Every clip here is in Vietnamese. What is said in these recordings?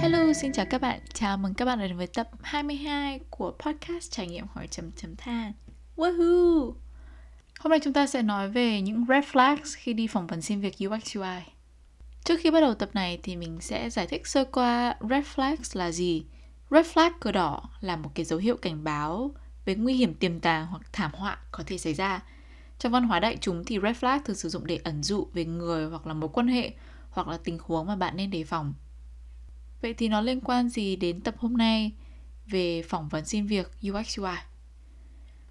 Hello, xin chào các bạn. Chào mừng các bạn đến với tập 22 của podcast trải nghiệm hỏi chấm chấm than. Woohoo! Hôm nay chúng ta sẽ nói về những red flags khi đi phỏng vấn xin việc UX UI. Trước khi bắt đầu tập này thì mình sẽ giải thích sơ qua red flags là gì. Red flag cờ đỏ là một cái dấu hiệu cảnh báo về nguy hiểm tiềm tàng hoặc thảm họa có thể xảy ra. Trong văn hóa đại chúng thì red flag thường sử dụng để ẩn dụ về người hoặc là mối quan hệ hoặc là tình huống mà bạn nên đề phòng. Vậy thì nó liên quan gì đến tập hôm nay về phỏng vấn xin việc UX UI?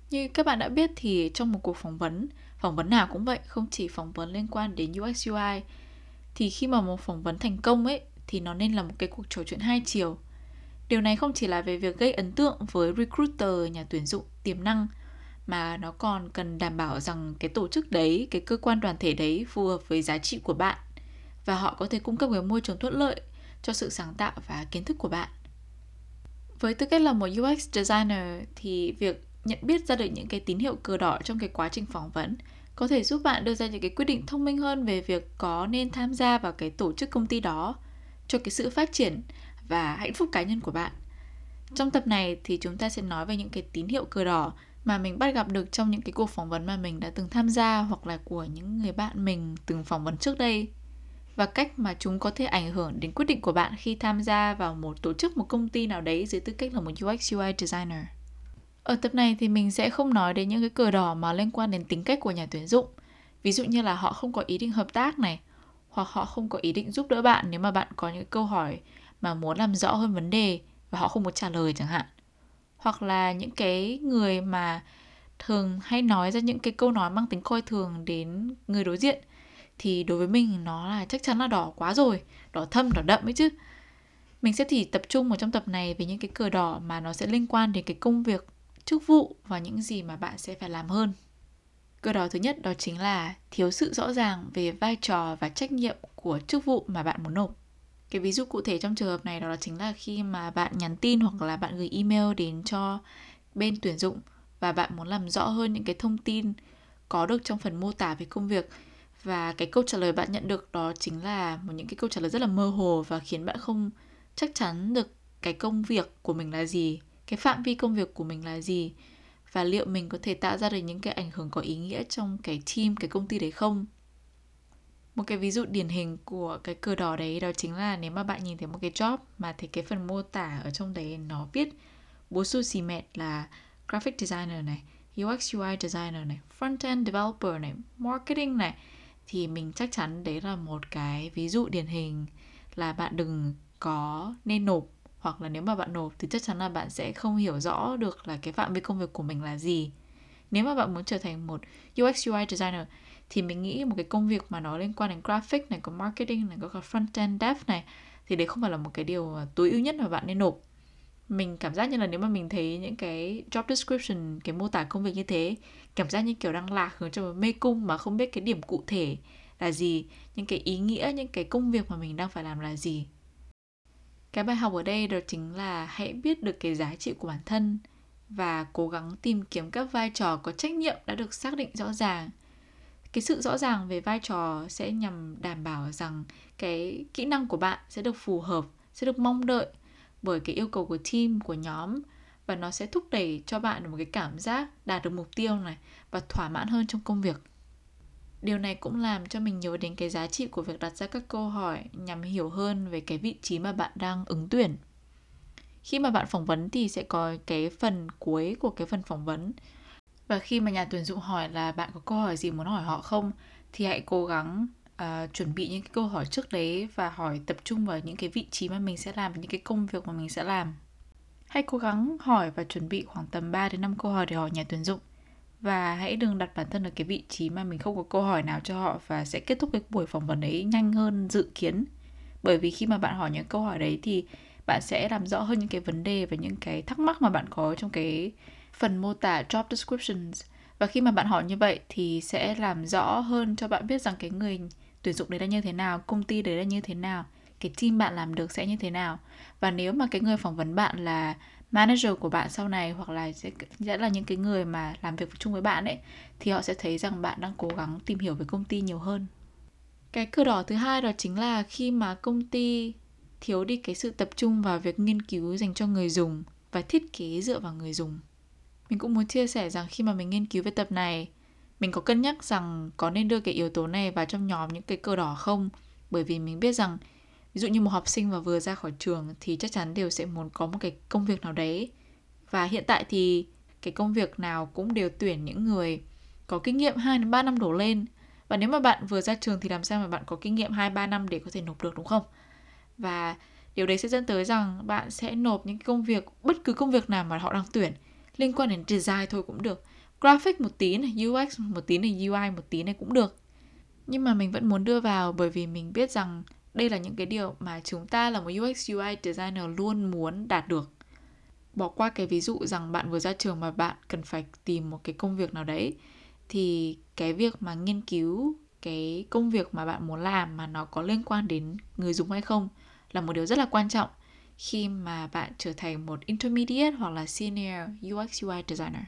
Như các bạn đã biết thì trong một cuộc phỏng vấn, phỏng vấn nào cũng vậy, không chỉ phỏng vấn liên quan đến UX UI thì khi mà một phỏng vấn thành công ấy thì nó nên là một cái cuộc trò chuyện hai chiều. Điều này không chỉ là về việc gây ấn tượng với recruiter, nhà tuyển dụng tiềm năng mà nó còn cần đảm bảo rằng cái tổ chức đấy, cái cơ quan đoàn thể đấy phù hợp với giá trị của bạn và họ có thể cung cấp cái môi trường thuận lợi cho sự sáng tạo và kiến thức của bạn. Với tư cách là một UX designer thì việc nhận biết ra được những cái tín hiệu cờ đỏ trong cái quá trình phỏng vấn có thể giúp bạn đưa ra những cái quyết định thông minh hơn về việc có nên tham gia vào cái tổ chức công ty đó cho cái sự phát triển và hạnh phúc cá nhân của bạn. Trong tập này thì chúng ta sẽ nói về những cái tín hiệu cờ đỏ mà mình bắt gặp được trong những cái cuộc phỏng vấn mà mình đã từng tham gia hoặc là của những người bạn mình từng phỏng vấn trước đây và cách mà chúng có thể ảnh hưởng đến quyết định của bạn khi tham gia vào một tổ chức một công ty nào đấy dưới tư cách là một UX UI designer. Ở tập này thì mình sẽ không nói đến những cái cờ đỏ mà liên quan đến tính cách của nhà tuyển dụng. Ví dụ như là họ không có ý định hợp tác này, hoặc họ không có ý định giúp đỡ bạn nếu mà bạn có những câu hỏi mà muốn làm rõ hơn vấn đề và họ không muốn trả lời chẳng hạn. Hoặc là những cái người mà thường hay nói ra những cái câu nói mang tính coi thường đến người đối diện thì đối với mình nó là chắc chắn là đỏ quá rồi, đỏ thâm, đỏ đậm ấy chứ. Mình sẽ chỉ tập trung vào trong tập này về những cái cờ đỏ mà nó sẽ liên quan đến cái công việc chức vụ và những gì mà bạn sẽ phải làm hơn. cờ đỏ thứ nhất đó chính là thiếu sự rõ ràng về vai trò và trách nhiệm của chức vụ mà bạn muốn nộp. Cái ví dụ cụ thể trong trường hợp này đó chính là khi mà bạn nhắn tin hoặc là bạn gửi email đến cho bên tuyển dụng và bạn muốn làm rõ hơn những cái thông tin có được trong phần mô tả về công việc. Và cái câu trả lời bạn nhận được đó chính là một những cái câu trả lời rất là mơ hồ và khiến bạn không chắc chắn được cái công việc của mình là gì, cái phạm vi công việc của mình là gì và liệu mình có thể tạo ra được những cái ảnh hưởng có ý nghĩa trong cái team, cái công ty đấy không một cái ví dụ điển hình của cái cờ đỏ đấy đó chính là nếu mà bạn nhìn thấy một cái job mà thấy cái phần mô tả ở trong đấy nó viết bố su xì mẹt là graphic designer này UX UI designer này front-end developer này, marketing này, thì mình chắc chắn đấy là một cái ví dụ điển hình là bạn đừng có nên nộp. Hoặc là nếu mà bạn nộp thì chắc chắn là bạn sẽ không hiểu rõ được là cái phạm vi công việc của mình là gì. Nếu mà bạn muốn trở thành một UX UI designer thì mình nghĩ một cái công việc mà nó liên quan đến graphic này, có marketing này, có cả front end dev này, thì đấy không phải là một cái điều tối ưu nhất mà bạn nên nộp. Mình cảm giác như là nếu mà mình thấy những cái job description, cái mô tả công việc như thế, cảm giác như kiểu đang lạc hướng trong một mê cung mà không biết cái điểm cụ thể là gì, những cái ý nghĩa, những cái công việc mà mình đang phải làm là gì. Cái bài học ở đây đó chính là hãy biết được cái giá trị của bản thân và cố gắng tìm kiếm các vai trò có trách nhiệm đã được xác định rõ ràng cái sự rõ ràng về vai trò sẽ nhằm đảm bảo rằng cái kỹ năng của bạn sẽ được phù hợp, sẽ được mong đợi bởi cái yêu cầu của team, của nhóm và nó sẽ thúc đẩy cho bạn một cái cảm giác đạt được mục tiêu này và thỏa mãn hơn trong công việc. Điều này cũng làm cho mình nhớ đến cái giá trị của việc đặt ra các câu hỏi nhằm hiểu hơn về cái vị trí mà bạn đang ứng tuyển. Khi mà bạn phỏng vấn thì sẽ có cái phần cuối của cái phần phỏng vấn và khi mà nhà tuyển dụng hỏi là bạn có câu hỏi gì muốn hỏi họ không thì hãy cố gắng uh, chuẩn bị những cái câu hỏi trước đấy và hỏi tập trung vào những cái vị trí mà mình sẽ làm và những cái công việc mà mình sẽ làm. Hãy cố gắng hỏi và chuẩn bị khoảng tầm 3 đến 5 câu hỏi để hỏi nhà tuyển dụng. Và hãy đừng đặt bản thân ở cái vị trí mà mình không có câu hỏi nào cho họ và sẽ kết thúc cái buổi phỏng vấn đấy nhanh hơn dự kiến. Bởi vì khi mà bạn hỏi những câu hỏi đấy thì bạn sẽ làm rõ hơn những cái vấn đề và những cái thắc mắc mà bạn có trong cái phần mô tả job descriptions. Và khi mà bạn hỏi như vậy thì sẽ làm rõ hơn cho bạn biết rằng cái người tuyển dụng đấy là như thế nào công ty đấy là như thế nào cái team bạn làm được sẽ như thế nào. Và nếu mà cái người phỏng vấn bạn là manager của bạn sau này hoặc là sẽ, sẽ là những cái người mà làm việc chung với bạn ấy thì họ sẽ thấy rằng bạn đang cố gắng tìm hiểu về công ty nhiều hơn. Cái cờ đỏ thứ hai đó chính là khi mà công ty thiếu đi cái sự tập trung vào việc nghiên cứu dành cho người dùng và thiết kế dựa vào người dùng mình cũng muốn chia sẻ rằng khi mà mình nghiên cứu về tập này, mình có cân nhắc rằng có nên đưa cái yếu tố này vào trong nhóm những cái cờ đỏ không bởi vì mình biết rằng, ví dụ như một học sinh mà vừa ra khỏi trường thì chắc chắn đều sẽ muốn có một cái công việc nào đấy và hiện tại thì cái công việc nào cũng đều tuyển những người có kinh nghiệm 2 đến 3 năm đổ lên. Và nếu mà bạn vừa ra trường thì làm sao mà bạn có kinh nghiệm 2 3 năm để có thể nộp được, đúng không? Và điều đấy sẽ dẫn tới rằng bạn sẽ nộp những công việc, bất cứ công việc nào mà họ đang tuyển liên quan đến design thôi cũng được. Graphic một tí này, UX một tí này, UI một tí này cũng được. Nhưng mà mình vẫn muốn đưa vào bởi vì mình biết rằng đây là những cái điều mà chúng ta là một UX UI designer luôn muốn đạt được bỏ qua cái ví dụ rằng bạn vừa ra trường mà bạn cần phải tìm một cái công việc nào đấy thì cái việc mà nghiên cứu cái công việc mà bạn muốn làm mà nó có liên quan đến người dùng hay không là một điều rất là quan trọng khi mà bạn trở thành một intermediate hoặc là senior UX UI designer.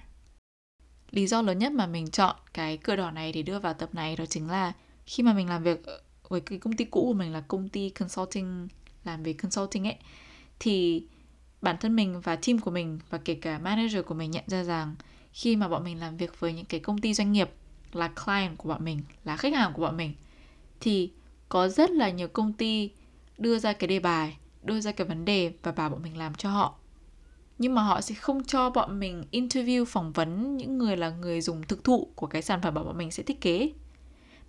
Lý do lớn nhất mà mình chọn cái cửa đỏ này để đưa vào tập này đó chính là khi mà mình làm việc với cái công ty cũ của mình là công ty consulting làm về consulting ấy thì bản thân mình và team của mình và kể cả manager của mình nhận ra rằng khi mà bọn mình làm việc với những cái công ty doanh nghiệp là client của bọn mình, là khách hàng của bọn mình thì có rất là nhiều công ty đưa ra cái đề bài, đưa ra cái vấn đề và bảo bọn mình làm cho họ. Nhưng mà họ sẽ không cho bọn mình interview phỏng vấn những người là người dùng thực thụ của cái sản phẩm mà bọn mình sẽ thiết kế.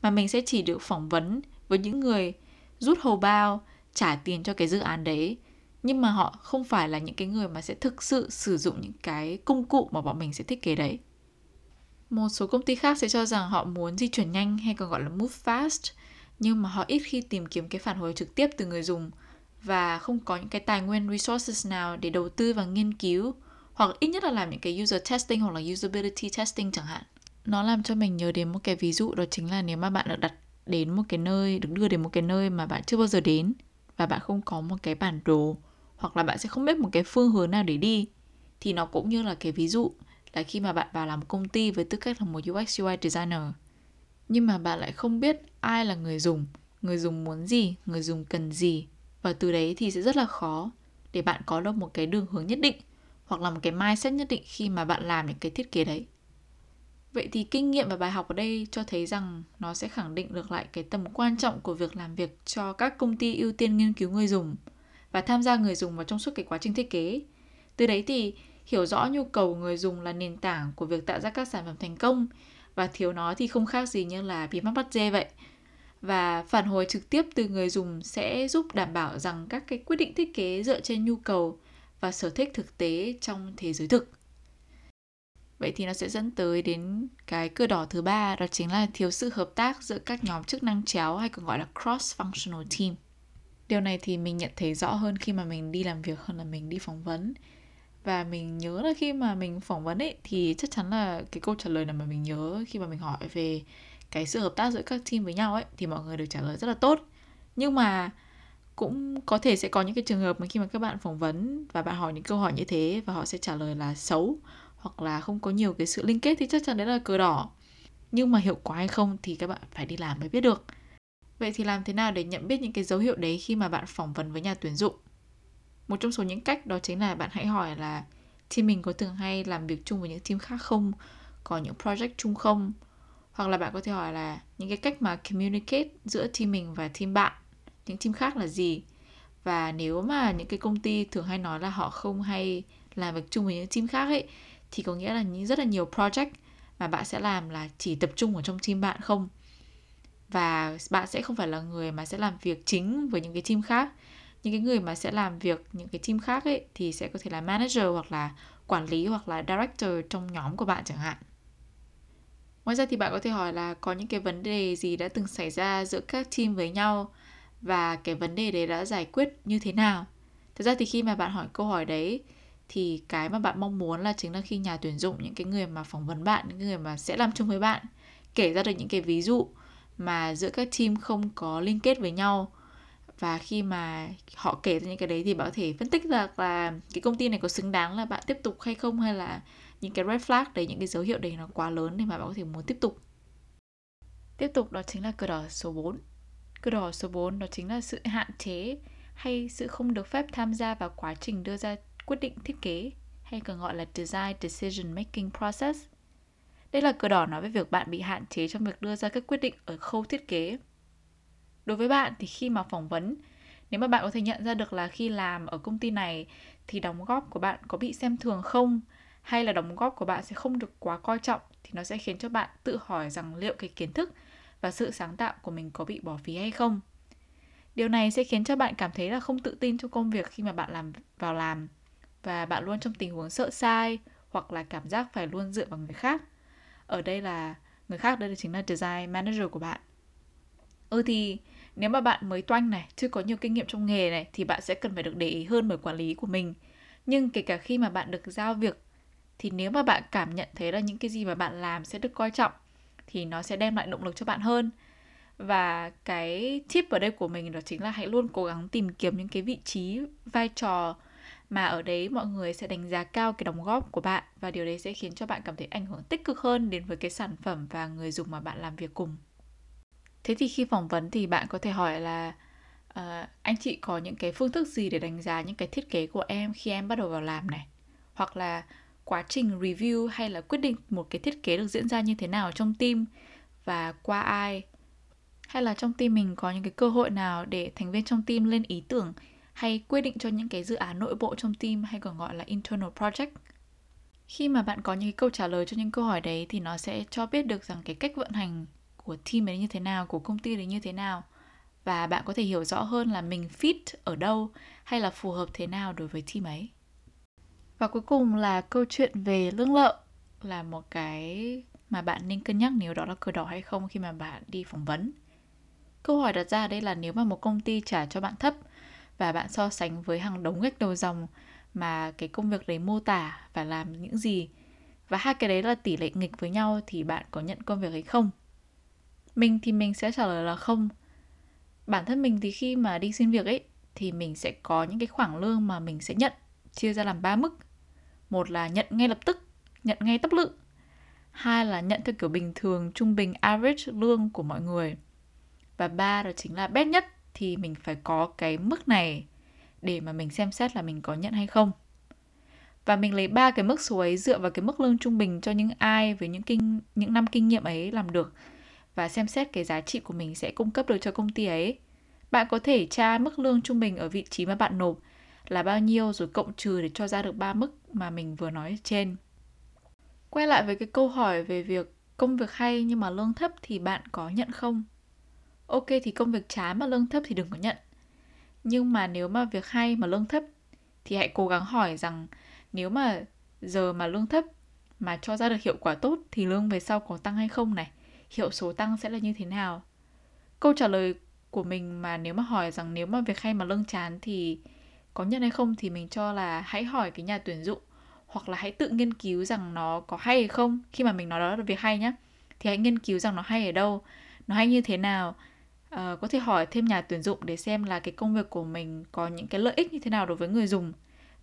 Mà mình sẽ chỉ được phỏng vấn với những người rút hầu bao, trả tiền cho cái dự án đấy nhưng mà họ không phải là những cái người mà sẽ thực sự sử dụng những cái công cụ mà bọn mình sẽ thiết kế đấy một số công ty khác sẽ cho rằng họ muốn di chuyển nhanh hay còn gọi là move fast nhưng mà họ ít khi tìm kiếm cái phản hồi trực tiếp từ người dùng và không có những cái tài nguyên resources nào để đầu tư và nghiên cứu hoặc ít nhất là làm những cái user testing hoặc là usability testing chẳng hạn. Nó làm cho mình nhớ đến một cái ví dụ đó chính là nếu mà bạn được đặt đến một cái nơi được đưa đến một cái nơi mà bạn chưa bao giờ đến và bạn không có một cái bản đồ hoặc là bạn sẽ không biết một cái phương hướng nào để đi thì nó cũng như là cái ví dụ là khi mà bạn vào làm công ty với tư cách là một UX UI designer nhưng mà bạn lại không biết ai là người dùng, người dùng muốn gì, người dùng cần gì và từ đấy thì sẽ rất là khó để bạn có được một cái đường hướng nhất định, hoặc là một cái mindset nhất định khi mà bạn làm những cái thiết kế đấy. Vậy thì kinh nghiệm và bài học ở đây cho thấy rằng nó sẽ khẳng định được lại cái tầm quan trọng của việc làm việc cho các công ty ưu tiên nghiên cứu người dùng và tham gia người dùng vào trong suốt cái quá trình thiết kế. Từ đấy thì hiểu rõ nhu cầu người dùng là nền tảng của việc tạo ra các sản phẩm thành công và thiếu nó thì không khác gì như là bí mắt bắt dê vậy. Và phản hồi trực tiếp từ người dùng sẽ giúp đảm bảo rằng các cái quyết định thiết kế dựa trên nhu cầu và sở thích thực tế trong thế giới thực. Vậy thì nó sẽ dẫn tới đến cái cưa đỏ thứ ba, đó chính là thiếu sự hợp tác giữa các nhóm chức năng chéo hay còn gọi là cross functional team điều này thì mình nhận thấy rõ hơn khi mà mình đi làm việc hơn là mình đi phỏng vấn và mình nhớ là khi mà mình phỏng vấn ấy, thì chắc chắn là cái câu trả lời nào mà mình nhớ khi mà mình hỏi về cái sự hợp tác giữa các team với nhau ấy, thì mọi người được trả lời rất là tốt nhưng mà cũng có thể sẽ có những cái trường hợp mà khi mà các bạn phỏng vấn và bạn hỏi những câu hỏi như thế và họ sẽ trả lời là xấu hoặc là không có nhiều cái sự liên kết thì chắc chắn đấy là cờ đỏ nhưng mà hiệu quả hay không thì các bạn phải đi làm mới biết được Vậy thì làm thế nào để nhận biết những cái dấu hiệu đấy khi mà bạn phỏng vấn với nhà tuyển dụng? Một trong số những cách đó chính là bạn hãy hỏi là, team mình có thường hay làm việc chung với những team khác không? Có những project chung không? Hoặc là bạn có thể hỏi là những cái cách mà communicate giữa team mình và team bạn, những team khác là gì? Và nếu mà những cái công ty thường hay nói là họ không hay làm việc chung với những team khác ấy thì có nghĩa là những rất là nhiều project mà bạn sẽ làm là chỉ tập trung ở trong team bạn không? và bạn sẽ không phải là người mà sẽ làm việc chính với những cái team khác những cái người mà sẽ làm việc những cái team khác ấy thì sẽ có thể là manager hoặc là quản lý hoặc là director trong nhóm của bạn chẳng hạn ngoài ra thì bạn có thể hỏi là có những cái vấn đề gì đã từng xảy ra giữa các team với nhau và cái vấn đề đấy đã giải quyết như thế nào? Thực ra thì khi mà bạn hỏi câu hỏi đấy, thì cái mà bạn mong muốn là chính là khi nhà tuyển dụng những cái người mà phỏng vấn bạn, những người mà sẽ làm chung với bạn, kể ra được những cái ví dụ mà giữa các team không có liên kết với nhau. Và khi mà họ kể ra những cái đấy thì bạn có thể phân tích được là cái công ty này có xứng đáng là bạn tiếp tục hay không, hay là những cái red flag đấy những cái dấu hiệu đấy nó quá lớn để mà bạn có thể muốn tiếp tục tiếp tục đó chính là cờ đỏ số 4 cờ đỏ số 4 đó chính là sự hạn chế hay sự không được phép tham gia vào quá trình đưa ra quyết định thiết kế hay còn gọi là design decision making process. Đây là cờ đỏ nói về việc bạn bị hạn chế trong việc đưa ra các quyết định ở khâu thiết kế. Đối với bạn thì khi mà phỏng vấn, nếu mà bạn có thể nhận ra được là khi làm ở công ty này thì đóng góp của bạn có bị xem thường không hay là đóng góp của bạn sẽ không được quá coi trọng thì nó sẽ khiến cho bạn tự hỏi rằng liệu cái kiến thức và sự sáng tạo của mình có bị bỏ phí hay không. Điều này sẽ khiến cho bạn cảm thấy là không tự tin trong công việc khi mà bạn làm vào làm và bạn luôn trong tình huống sợ sai hoặc là cảm giác phải luôn dựa vào người khác. Ở đây là người khác đây là chính là design manager của bạn. Ừ thì nếu mà bạn mới toanh này, chưa có nhiều kinh nghiệm trong nghề này thì bạn sẽ cần phải được để ý hơn bởi quản lý của mình. Nhưng kể cả khi mà bạn được giao việc thì nếu mà bạn cảm nhận thấy là những cái gì mà bạn làm sẽ được coi trọng thì nó sẽ đem lại động lực cho bạn hơn. Và cái tip ở đây của mình đó chính là hãy luôn cố gắng tìm kiếm những cái vị trí vai trò mà ở đấy mọi người sẽ đánh giá cao cái đóng góp của bạn. Và điều đấy sẽ khiến cho bạn cảm thấy ảnh hưởng tích cực hơn đến với cái sản phẩm và người dùng mà bạn làm việc cùng. Thế thì khi phỏng vấn thì bạn có thể hỏi là uh, anh chị có những cái phương thức gì để đánh giá những cái thiết kế của em khi em bắt đầu vào làm này? Hoặc là quá trình review hay là quyết định một cái thiết kế được diễn ra như thế nào trong team và qua ai? Hay là trong team mình có những cái cơ hội nào để thành viên trong team lên ý tưởng hay quyết định cho những cái dự án nội bộ trong team hay còn gọi là internal project? Khi mà bạn có những cái câu trả lời cho những câu hỏi đấy thì nó sẽ cho biết được rằng cái cách vận hành của team ấy như thế nào, của công ty đấy như thế nào. Và bạn có thể hiểu rõ hơn là mình fit ở đâu hay là phù hợp thế nào đối với team ấy và cuối cùng là câu chuyện về lương lậu là một cái mà bạn nên cân nhắc nếu đó là cờ đỏ hay không khi mà bạn đi phỏng vấn. Câu hỏi đặt ra đây là nếu mà một công ty trả cho bạn thấp và bạn so sánh với hàng đống gạch đầu dòng mà cái công việc đấy mô tả và làm những gì, và hai cái đấy là tỷ lệ nghịch với nhau thì bạn có nhận công việc hay không? Mình thì mình sẽ trả lời là không. Bản thân mình thì khi mà đi xin việc ấy, thì mình sẽ có những cái khoảng lương mà mình sẽ nhận, chia ra làm ba mức một là nhận ngay lập tức, nhận ngay tấp lự. Hai là nhận theo kiểu bình thường, trung bình, average lương của mọi người. Và ba đó chính là best nhất thì mình phải có cái mức này để mà mình xem xét là mình có nhận hay không. Và mình lấy ba cái mức số ấy dựa vào cái mức lương trung bình cho những ai với những kinh, những năm kinh nghiệm ấy làm được. Và xem xét cái giá trị của mình sẽ cung cấp được cho công ty ấy. Bạn có thể tra mức lương trung bình ở vị trí mà bạn nộp là bao nhiêu rồi cộng trừ để cho ra được ba mức mà mình vừa nói trên. Quay lại với cái câu hỏi về việc công việc hay nhưng mà lương thấp thì bạn có nhận không? Ok, thì công việc chán mà lương thấp thì đừng có nhận. Nhưng mà nếu mà việc hay mà lương thấp thì hãy cố gắng hỏi rằng nếu mà giờ mà lương thấp mà cho ra được hiệu quả tốt thì lương về sau có tăng hay không này? Hiệu số tăng sẽ là như thế nào? Câu trả lời của mình mà nếu mà hỏi rằng nếu mà việc hay mà lương chán thì có nhận hay không thì mình cho là hãy hỏi cái nhà tuyển dụng hoặc là hãy tự nghiên cứu rằng nó có hay hay không. Khi mà mình nói đó là việc hay nhá thì hãy nghiên cứu rằng nó hay ở đâu nó hay như thế nào. À, có thể hỏi thêm nhà tuyển dụng để xem là cái công việc của mình có những cái lợi ích như thế nào đối với người dùng.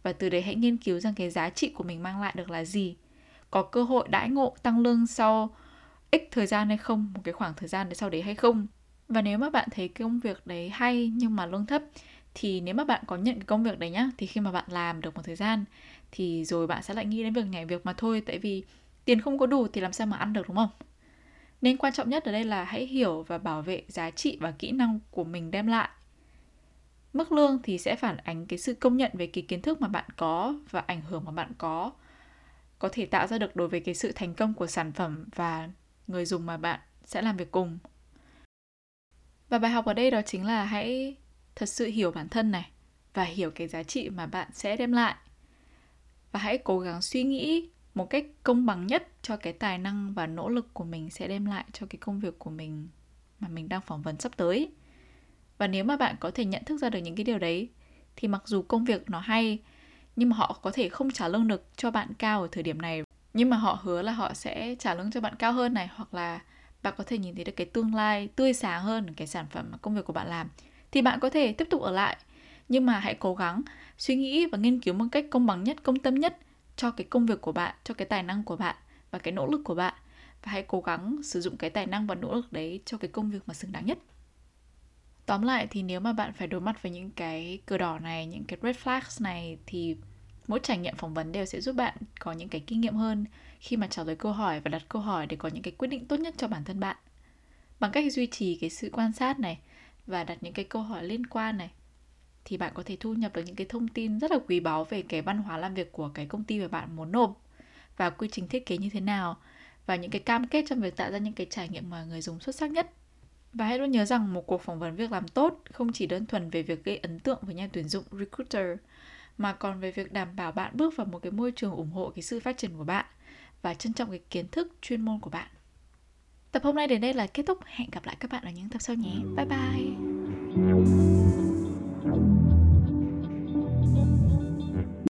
Và từ đấy hãy nghiên cứu rằng cái giá trị của mình mang lại được là gì. Có cơ hội đãi ngộ tăng lương sau ít thời gian hay không một cái khoảng thời gian để sau đấy hay không. Và nếu mà bạn thấy công việc đấy hay nhưng mà lương thấp thì nếu mà bạn có nhận cái công việc đấy nhá, thì khi mà bạn làm được một thời gian, thì rồi bạn sẽ lại nghĩ đến việc nhảy việc mà thôi, tại vì tiền không có đủ thì làm sao mà ăn được, đúng không? Nên quan trọng nhất ở đây là hãy hiểu và bảo vệ giá trị và kỹ năng của mình đem lại. Mức lương thì sẽ phản ánh cái sự công nhận về cái kiến thức mà bạn có và ảnh hưởng mà bạn có. Có thể tạo ra được đối với cái sự thành công của sản phẩm và người dùng mà bạn sẽ làm việc cùng. Và bài học ở đây đó chính là hãy thật sự hiểu bản thân này và hiểu cái giá trị mà bạn sẽ đem lại. Và hãy cố gắng suy nghĩ một cách công bằng nhất cho cái tài năng và nỗ lực của mình sẽ đem lại cho cái công việc của mình mà mình đang phỏng vấn sắp tới. Và nếu mà bạn có thể nhận thức ra được những cái điều đấy, thì mặc dù công việc nó hay, nhưng mà họ có thể không trả lương được cho bạn cao ở thời điểm này. Nhưng mà họ hứa là họ sẽ trả lương cho bạn cao hơn này, hoặc là bạn có thể nhìn thấy được cái tương lai tươi sáng hơn, cái sản phẩm mà công việc của bạn làm thì bạn có thể tiếp tục ở lại. Nhưng mà hãy cố gắng suy nghĩ và nghiên cứu một cách công bằng nhất công tâm nhất cho cái công việc của bạn cho cái tài năng của bạn và cái nỗ lực của bạn. Và hãy cố gắng sử dụng cái tài năng và nỗ lực đấy cho cái công việc mà xứng đáng nhất. Tóm lại thì nếu mà bạn phải đối mặt với những cái cờ đỏ này, những cái red flags này thì mỗi trải nghiệm phỏng vấn đều sẽ giúp bạn có những cái kinh nghiệm hơn khi mà trả lời câu hỏi và đặt câu hỏi để có những cái quyết định tốt nhất cho bản thân bạn. Bằng cách duy trì cái sự quan sát này và đặt những cái câu hỏi liên quan này, thì bạn có thể thu nhập được những cái thông tin rất là quý báu về cái văn hóa làm việc của cái công ty mà bạn muốn nộp và quy trình thiết kế như thế nào và những cái cam kết trong việc tạo ra những cái trải nghiệm mà người dùng xuất sắc nhất. Và hãy luôn nhớ rằng một cuộc phỏng vấn việc làm tốt không chỉ đơn thuần về việc gây ấn tượng với nhà tuyển dụng, recruiter, mà còn về việc đảm bảo bạn bước vào một cái môi trường ủng hộ cái sự phát triển của bạn và trân trọng cái kiến thức chuyên môn của bạn. Tập hôm nay đến đây là kết thúc. Hẹn gặp lại các bạn ở những tập sau nhé. Bye bye. Ừ.